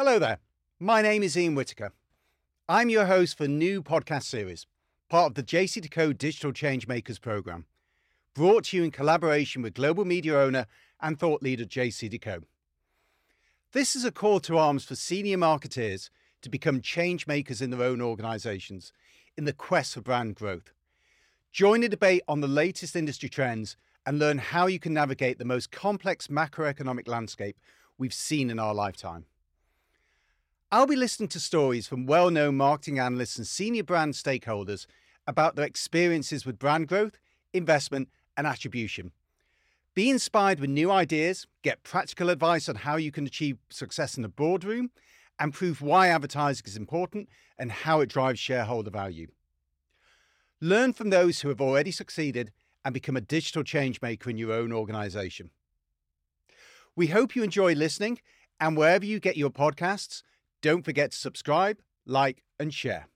Hello there. My name is Ian Whittaker. I'm your host for new podcast series, part of the JCDecaux Digital Changemakers program, brought to you in collaboration with global media owner and thought leader JCDecaux. This is a call to arms for senior marketeers to become change makers in their own organizations in the quest for brand growth. Join the debate on the latest industry trends and learn how you can navigate the most complex macroeconomic landscape we've seen in our lifetime. I'll be listening to stories from well known marketing analysts and senior brand stakeholders about their experiences with brand growth, investment, and attribution. Be inspired with new ideas, get practical advice on how you can achieve success in the boardroom, and prove why advertising is important and how it drives shareholder value. Learn from those who have already succeeded and become a digital change maker in your own organization. We hope you enjoy listening, and wherever you get your podcasts, don't forget to subscribe, like, and share.